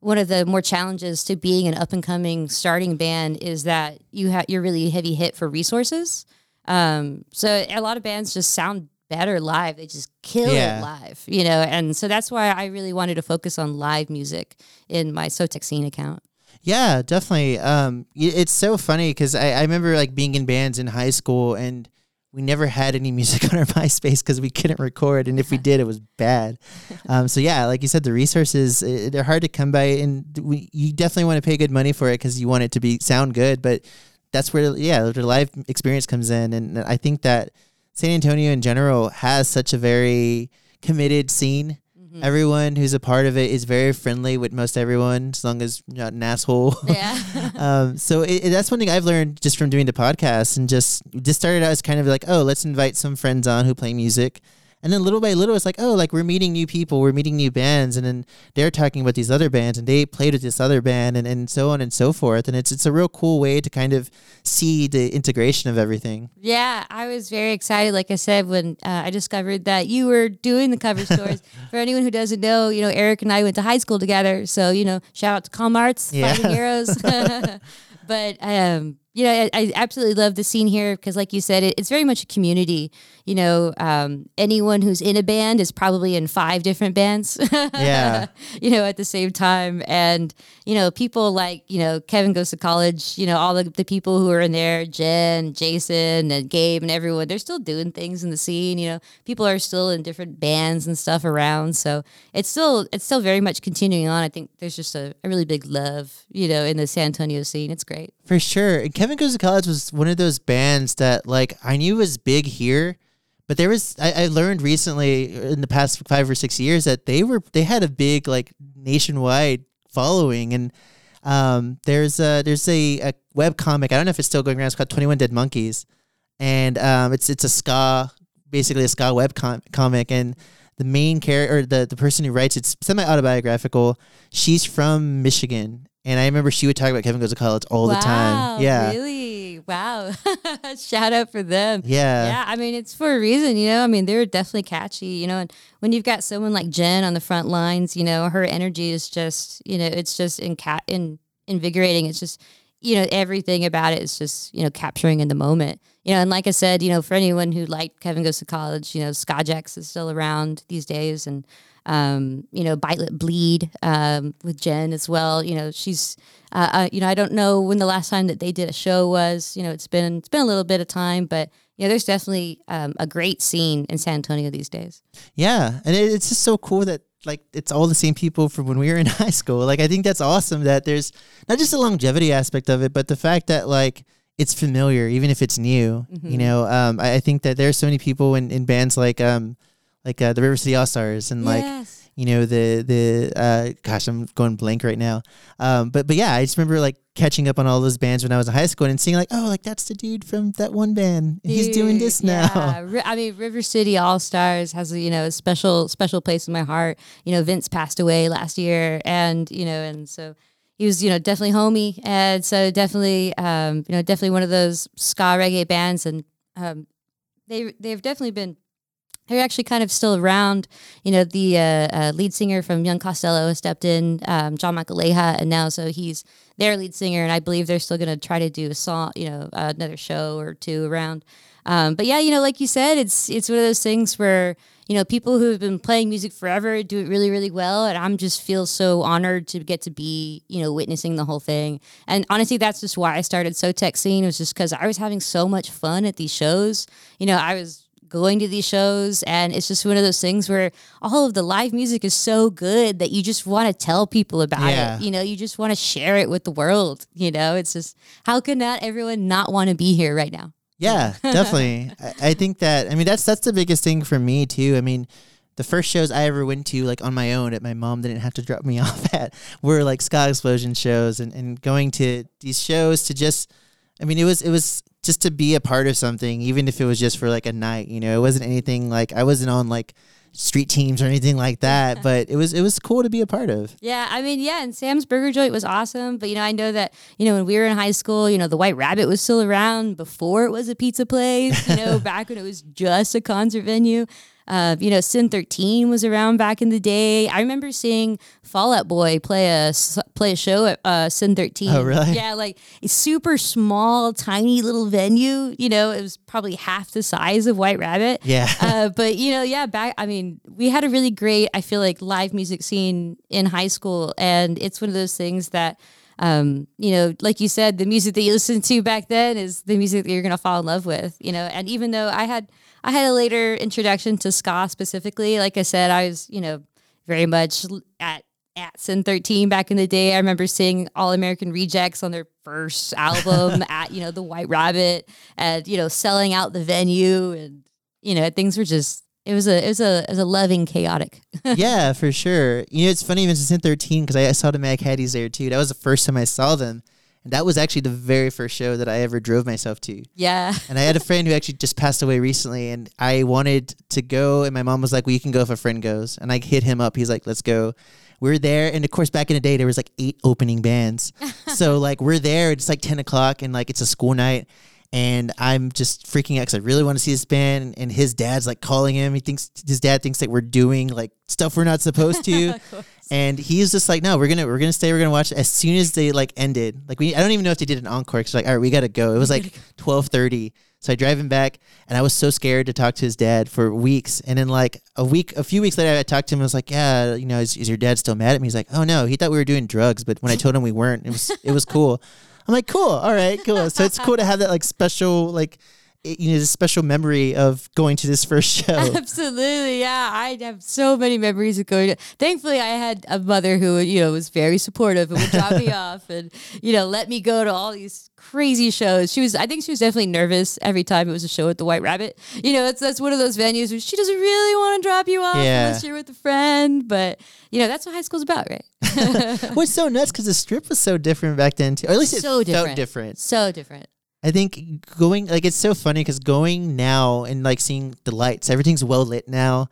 one of the more challenges to being an up and coming starting band is that you have you're really heavy hit for resources. Um, so a lot of bands just sound better live. They just kill Yeah. it live, you know. And so that's why I really wanted to focus on live music in my Sotexine account. Yeah, definitely. Um, it's so funny because I, I remember like being in bands in high school and we never had any music *laughs* on our MySpace because we couldn't record, and if we did, it was bad. *laughs* Um, so yeah, like you said, the resources eh, they're hard to come by, and we you definitely want to pay good money for it because you want it to be sound good. But that's where yeah, the live experience comes in, and I think that San Antonio in general has such a very committed scene. Everyone who's a part of it is very friendly with most everyone, as long as you're not an asshole. Yeah. *laughs* um, so it, it- that's one thing I've learned just from doing the podcast and just just started out as kind of like, oh, let's invite some friends on who play music. And then little by little, it's like, oh, like we're meeting new people, we're meeting new bands, and then they're talking about these other bands, and they played with this other band, and, and so on and so forth. And it's it's a real cool way to kind of see the integration of everything. Yeah, I was very excited. Like I said, when uh, I discovered that you were doing the cover stories. *laughs* For anyone who doesn't know, you know, Eric and I went to high school together, so you know, shout out to Com Arts, Yeah. Fighting Heroes. *laughs* *laughs* but um, you know, I, I absolutely love the scene here because, like you said, it, it's very much a community. You know, um, anyone who's in a band is probably in five different bands. *laughs* Yeah. *laughs* you know, at the same time, and you know, people like you know Kevin goes to college. You know, all the, the people who are in there, Jen, Jason, and Gabe, and everyone, they're still doing things in the scene. You know, people are still in different bands and stuff around. So it's still it's still very much continuing on. I think there's just a, a really big love, you know, in the San Antonio scene. It's great. For sure. And Kevin Goes to College was one of those bands that like I knew was big here, but there was I, I learned recently in the past five or six years that they were they had a big like nationwide following. And um there's a there's a, a web comic I don't know if it's still going around it's called Twenty One Dead Monkeys. And um it's it's a ska basically a ska web com- comic. And the main character the the person who writes it's semi autobiographical she's from Michigan and I remember she would talk about Kevin Goes to College all the time. Yeah. Really? Wow. *laughs* Shout out for them. Yeah. Yeah, I mean it's for a reason, you know. I mean they're definitely catchy, you know. And when you've got someone like Jen on the front lines, you know, her energy is just, you know, it's just in cat in invigorating. It's just, you know, everything about it is just, you know, capturing in the moment. You know, and like I said, you know, for anyone who liked Kevin Goes to College, you know, Skajax is still around these days, and um, you know, Bite Bleed um, with Jen as well. You know, she's, uh, uh, you know, I don't know when the last time that they did a show was. You know, it's been it's been a little bit of time, but you know, there's definitely um, a great scene in San Antonio these days. Yeah. And it, it's just so cool that like it's all the same people from when we were *laughs* in high school. Like I think that's awesome that there's not just the longevity aspect of it, but the fact that like it's familiar, even if it's new. Mm-hmm. You know, um, I, I think that there's so many people in, in bands like um like uh, the River City All Stars and like yes. you know the the uh gosh i'm going blank right now um but but yeah i just remember like catching up on all those bands when i was in high school and seeing like oh like that's the dude from that one band and he's doing this now Yeah. Ri- I mean, River City All Stars has a you know a special special place in my heart. You know, Vince passed away last year, and you know, and so he was you know definitely homie, and so definitely um, you know definitely one of those ska reggae bands, and um, they they've definitely been. They're actually kind of still around. You know, the uh, uh, lead singer from Young Costello has stepped in, um, John Michael and now so he's their lead singer, and I believe they're still going to try to do a song, you know, uh, another show or two around. Um, but yeah, you know, like you said, it's it's one of those things where you know people who have been playing music forever do it really, really well, and I'm just feel so honored to get to be you know witnessing the whole thing. And honestly, that's just why I started Sotex Scene. It was just because I was having so much fun at these shows. You know, I was going to these shows and it's just one of those things where all of the live music is so good that you just want to tell people about Yeah. it you know you just want to share it with the world you know it's just how can not everyone not want to be here right now Yeah, *laughs* definitely. I, I think that I mean that's that's the biggest thing for me too. I mean, the first shows I ever went to like on my own that my mom didn't have to drop me *laughs* off at were like ska explosion shows and, and going to these shows to just I mean it was it was just to be a part of something, even if it was just for like a night, you know. It wasn't anything like I wasn't on like street teams or anything like that, *laughs* but it was it was cool to be a part of. Yeah, I mean, yeah, and Sam's Burger Joint was awesome. But you know, I know that you know when we were in high school, you know, the White Rabbit was still around before it was a pizza place. You know, *laughs* back when it was just a concert venue. Uh, you know, Sin Thirteen was around back in the day. I remember seeing Fall Out Boy play a play a show at uh, Sin Thirteen. Oh, really? Yeah, like a super small, tiny little venue. You know, it was probably half the size of White Rabbit Yeah. uh, but you know, yeah, back. I mean, we had a really great, I feel like, live music scene in high school, and it's one of those things that, um, you know, like you said, the music that you listened to back then is the music that you're gonna fall in love with. You know, and even though I had, I had a later introduction to ska specifically. Like I said, I was, you know, very much at at Sin 13 back in the day. I remember seeing All American Rejects on their first album *laughs* at, you know, the White Rabbit and, you know, selling out the venue and, you know, things were just, it was a, it was a, it was a loving chaotic. *laughs* yeah, for sure. You know, it's funny you mentioned Sin 13 because I, I saw the Mad Caddies there too. That was the first time I saw them. And that was actually the very first show that I ever drove myself to. Yeah. And I had a friend who actually just passed away recently, and I wanted to go, and my mom was like, "Well, you can go if a friend goes." And I hit him up. He's like, "Let's go." We're there, and of course, back in the day, there was like eight opening bands. *laughs* so like we're there. It's like ten o'clock, and like it's a school night, and I'm just freaking out because I really want to see this band. And his dad's like calling him. He thinks his dad thinks that we're doing like stuff we're not supposed to. *laughs* and he's just like, no, we're gonna we're gonna stay. We're gonna watch. As soon as they like ended, like we I don't even know if they did an encore. Cause like, all right, we gotta go. It was like *laughs* twelve thirty. So I drive him back, and I was so scared to talk to his dad for weeks. And then like a week, a few weeks later, I talked to him. I was like, "Yeah, you know, is, is your dad still mad at me?" He's like, "Oh no, he thought we were doing drugs." But when I told him we weren't, it was it was cool. *laughs* I'm like, "Cool, all right, cool." So it's cool to have that like special like it- you know, this special memory of going to this first *laughs* show. Absolutely, yeah. I have so many memories of going to. Thankfully, I had a mother who, you know, was very supportive and would drop me *laughs* off and, you know, let me go to all these crazy shows. She was, I think, she was definitely nervous every time it was a show at the White Rabbit. You know, it's that's one of those venues where she doesn't really want to drop you off Yeah. unless you're with a friend. But you know, that's what high school's about, right? *laughs* What's so nuts because the strip was so different back then too. Or at least it So felt different. different. So different. I think going like it's so funny because going now and like seeing the lights, everything's well lit now.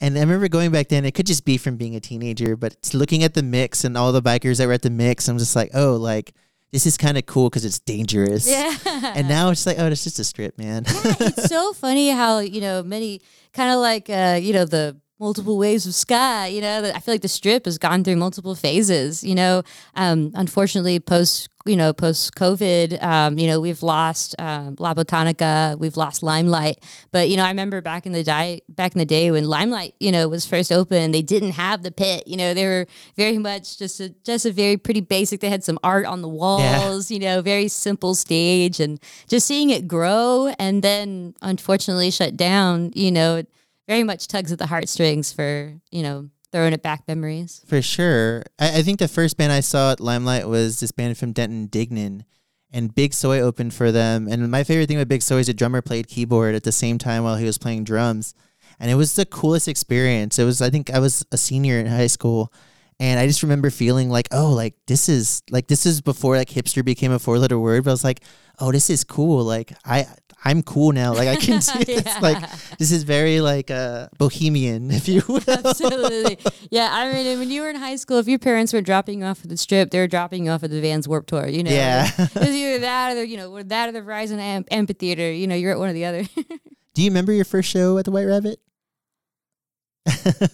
And I remember going back then, it could just be from being a teenager, but it's looking at the mix and all the bikers that were at the mix, I'm just like, oh, like this is kind of cool because it's dangerous. Yeah. And now it's like, oh, it's just a strip, man. yeah, it's so *laughs* funny how you know many kind of like uh, you know the multiple waves of ska. You know, I feel like the strip has gone through multiple phases. You know, um, unfortunately, post you know post COVID, um, you know we've lost um, La Botanica, we've lost Limelight. But you know, I remember back in the day, back in the day when Limelight, you know, was first open, they didn't have the pit. You know, they were very much just a just a very pretty basic. They had some art on the walls. You know, very simple stage, and just seeing it grow and then unfortunately shut down. You know, it very much tugs at the heartstrings for you know throwing it back memories. For sure. I, I think the first band I saw at Limelight was this band from Denton, Dignan. And Big Soy opened for them. And my favorite thing with Big Soy is the drummer played keyboard at the same time while he was playing drums. And it was the coolest experience. It was, I think I was a senior in high school. And I just remember feeling like, oh, like this is like this is before like hipster became a four letter word. But I was like, oh, this is cool. Like I I'm cool now. Like I can *laughs* do this. Like this is very like uh bohemian, if you will. Absolutely. Yeah, I mean, when you were in high school, if your parents were dropping you off at the strip, they were dropping you off at the Vans Warp Tour. You know, Yeah. it was either that or the, you know, or that or the Verizon Am- Amphitheater. You know, you're at one or the other. *laughs* Do you remember your first show at the White Rabbit? *laughs*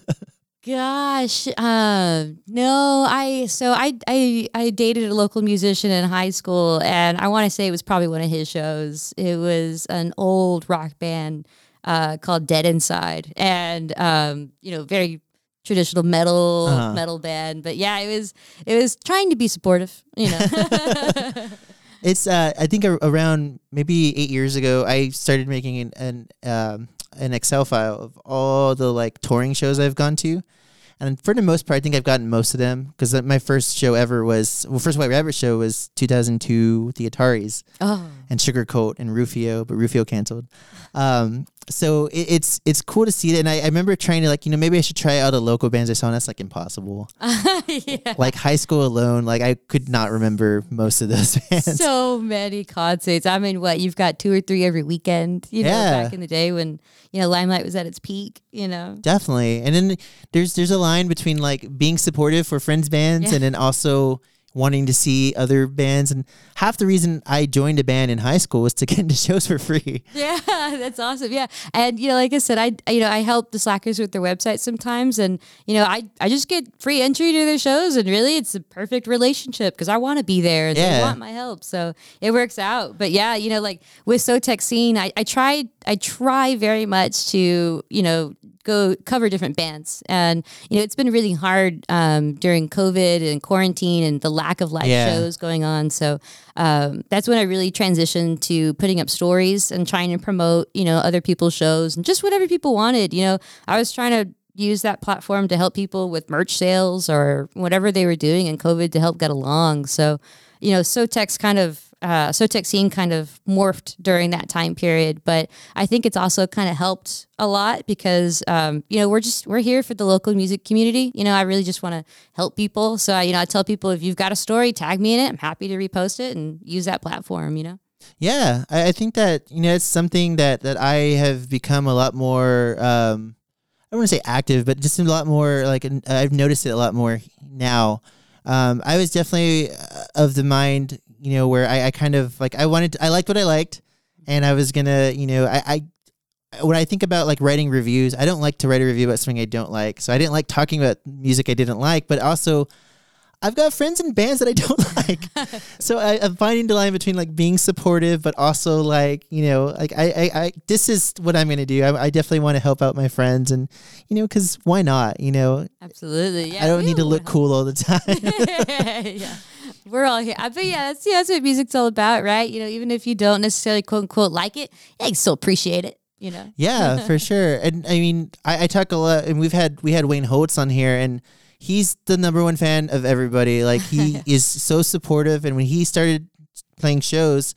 Gosh, uh, no, I so I I I dated a local musician in high school, and I want to say it was probably one of his shows. It was an old rock band uh, called Dead Inside, and um, you know, very traditional metal Uh-huh. metal band. But yeah, it was it was trying to be supportive, you know. *laughs* *laughs* It's uh, I think around maybe eight years ago, I started making an an, um, an Excel file of all the like touring shows I've gone to, and for the most part, I think I've gotten most of them because uh, my first show ever was well, first White Rabbit show was 2002 the Ataris. Oh, and Sugarcult and Rufio, but Rufio canceled. Um, so it, it's it's cool to see it, and I, I remember trying to like you know maybe I should try out the local bands I saw, and that's like impossible. *laughs* yeah. like high school alone, like I could not remember most of those *laughs* bands. so many concerts. I mean, what you've got two or three every weekend. You know, Yeah. back in the day when you know Limelight was at its peak. You know, Definitely. And then there's there's a line between like being supportive for friends bands Yeah. and then also wanting to see other bands and half the reason I joined a band in high school was to *laughs* get into shows for free. Yeah, *laughs* that's awesome. Yeah, and you know, like I said, I you know I help the Slackers with their website sometimes, and you know I I just get free entry to their shows, and really it's a perfect relationship because I want to be there and they want my help, so it works out. But yeah, you know, like with Sotex scene, I I try I try very much to you know go cover different bands, and you know it's been really hard um, during COVID and quarantine and the lack of live Yeah. shows going on. So um, that's when I really transitioned to putting up stories and trying to promote, you know, other people's shows and just whatever people wanted. You know, I was trying to use that platform to help people with merch sales or whatever they were doing in COVID to help get along. So, you know, Sotex kind of uh, Sotex scene kind of morphed during that time period, but I think it's also kind of helped a lot because um, you know we're just we're here for the local music community. You know, I really just want to help people. So I, you know, I tell people if you've got a story, tag me in it. I'm happy to repost it and use that platform. You know. Yeah, I, I think that you know it's something that that I have become a lot more. Um, I don't want to say active, but just a lot more like I've noticed it a lot more now. Um, I was definitely uh, of the mind, you know, where I, I kind of like I wanted, to, I liked what I liked, and I was gonna, you know, I, I when I think about like writing reviews, I don't like to write a review about something I don't like. So I didn't like talking about music I didn't like, but also I've got friends in bands that I *laughs* don't like. so I, am finding the line between like being supportive, but also like, you know, like I, I, I this is what I'm going to do. I, I definitely want to help out my friends and, you know, cause why not, you know? Absolutely. Yeah. I don't need to look cool all the *laughs* time. yeah. We're all here. But yeah, that's, yeah, that's what music's all about, right? You know, even if you don't necessarily quote unquote like it, yeah, you still appreciate it you know yeah for *laughs* sure and i mean I, I talk a lot and we've had we had wayne holtz on here and he's the number one fan of everybody. Like he *laughs* is so supportive, and when he started playing shows,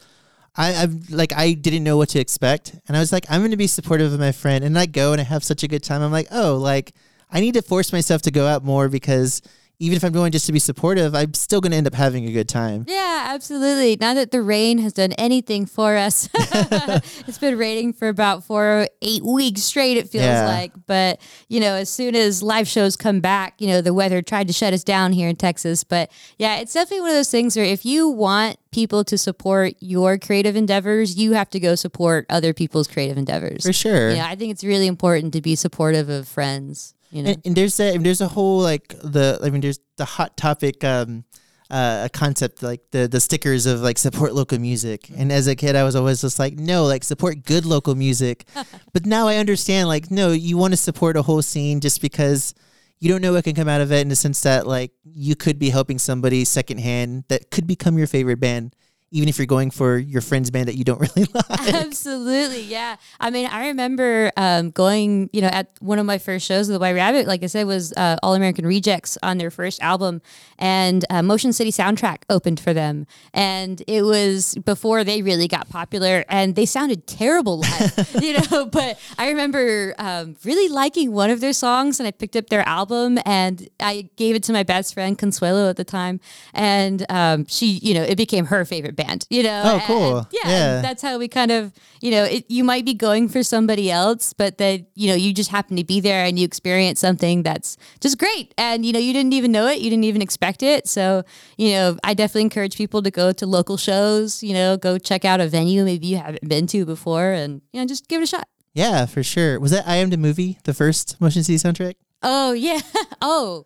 I, I'm like I didn't know what to expect, and I was like, I'm going to be supportive of my friend, and I go and I have such a good time. I'm like, oh, like I need to force myself to go out more because even if I'm going just to be supportive, I'm still going to end up having a good time. Yeah, absolutely. Now that the rain has done anything for us, *laughs* it's been raining for about four, eight weeks straight, it feels yeah. like. But, you know, as soon as live shows come back, you know, the weather tried to shut us down here in Texas. But yeah, it's definitely one of those things where if you want people to support your creative endeavors, you have to go support other people's creative endeavors. For sure. Yeah, I think it's really important to be supportive of friends. You know? and, and there's a there's a whole like the I mean there's the hot topic um uh, a concept like the the stickers of like support local music. And as a kid, I was always just like, no, like support good local music. *laughs* but now I understand, like, no, you want to support a whole scene just because you don't know what can come out of it in the sense that like you could be helping somebody secondhand that could become your favorite band even if you're going for your friend's band that you don't *laughs* really like. Absolutely, yeah. I mean, I remember um, going, you know, at one of my first shows with the White Rabbit, like I said, was uh, All American Rejects on their first album, and uh, Motion City Soundtrack opened for them, and it was before they really got popular, and they sounded terrible live, *laughs* you know. *laughs* But I remember um, really liking one of their songs, and I picked up their album, and I gave it to my best friend Consuelo at the time, and um, she, you know, it became her favorite band, you know? Oh, cool. And, yeah. yeah. that's how we kind of, you know, it, you might be going for somebody else, but that, you know, you just happen to be there and you experience something that's just great. And, you know, you didn't even know it. You didn't even expect it. So, you know, I definitely encourage people to go to local shows, you know, go check out a venue maybe you haven't been to before and, you know, just give it a shot. Yeah, for sure. Was that I Am the Movie, the first Motion City soundtrack? Oh, yeah. *laughs* oh,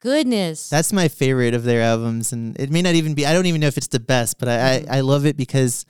goodness. That's my favorite of their albums, and it may not even be. I don't even know if it's the best, but I mm-hmm. I, I love it because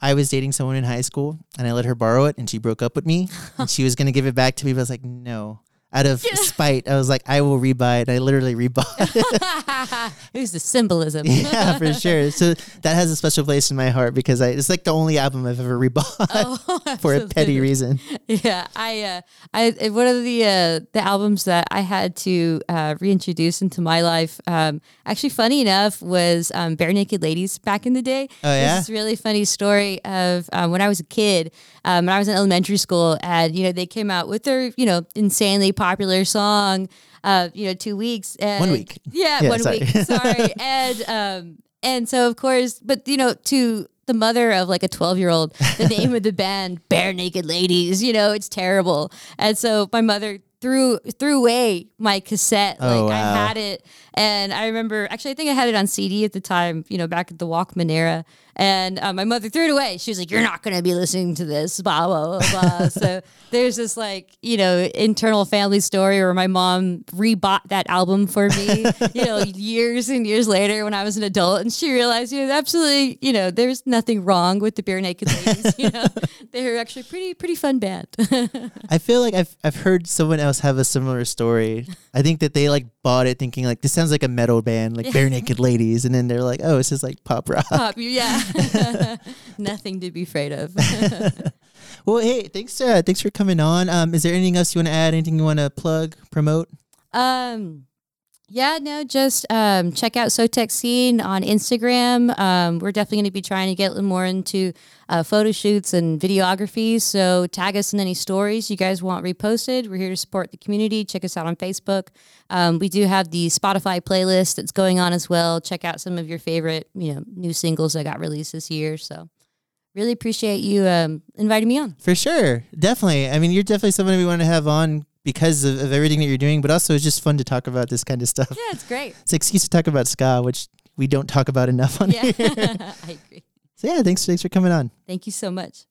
I was dating someone in high school, and I let her borrow it, and she broke up with me, and she was gonna give it back to me, but I was like, no out of yeah. spite, I was like, I will rebuy it. I literally rebought *laughs* it. Here's the symbolism. *laughs* yeah, for sure. So that has a special place in my heart because I, it's like the only album I've ever rebought *laughs* oh, for a petty reason. Yeah, I, uh, I one of the uh, the albums that I had to uh, reintroduce into my life. Um, actually, funny enough, was um, Barenaked Ladies back in the day. Oh yeah, this really funny story of um, when I was a kid. Um, when I was in elementary school, and you know they came out with their you know insanely popular popular song, uh, you know, two weeks. And, one week. Yeah, yeah one sorry. week. *laughs* Sorry. and um, and so of course, but you know, to the mother of like a 12 year old, the *laughs* name of the band, Barenaked Ladies, you know, it's terrible. And so my mother threw threw away my cassette. Oh, like wow. I had it and I remember actually I think I had it on CD at the time, you know, back at the Walkman era. And uh, my mother threw it away. She was like, "You're not going to be listening to this." Blah blah blah. blah. *laughs* so there's this like you know internal family story where my mom rebought that album for me. you know, *laughs* years and years later when I was an adult, and she realized you know absolutely you know there's nothing wrong with the Barenaked Ladies. You know, *laughs* they're actually pretty pretty fun band. I feel like I've I've heard someone else have a similar story. I think that they like bought it thinking like this sounds like a metal band, like Barenaked Ladies, and then they're like, oh, it's just like pop rock. *laughs* Pop, yeah. *laughs* Nothing to be afraid of. *laughs* well, hey, thanks, uh, thanks for coming on. Um, is there anything else you want to add? Anything you want to plug, promote? Um, Yeah, no, just um, check out Sotex Scene on Instagram. Um, we're definitely going to be trying to get more into uh, photo shoots and videography. So tag us in any stories you guys want reposted. We're here to support the community. Check us out on Facebook. Um, we do have the Spotify playlist that's going on as well. Check out some of your favorite, you know, new singles that got released this year. So really appreciate you um, inviting me on. For sure. Definitely. I mean, you're definitely somebody we want to have on because of, of everything that you're doing, but also it's just fun to talk about this kind of stuff. Yeah, it's great. It's an excuse to talk about ska, which we don't talk about enough on Yeah, here. *laughs* I agree. So yeah, thanks thanks for coming on. Thank you so much.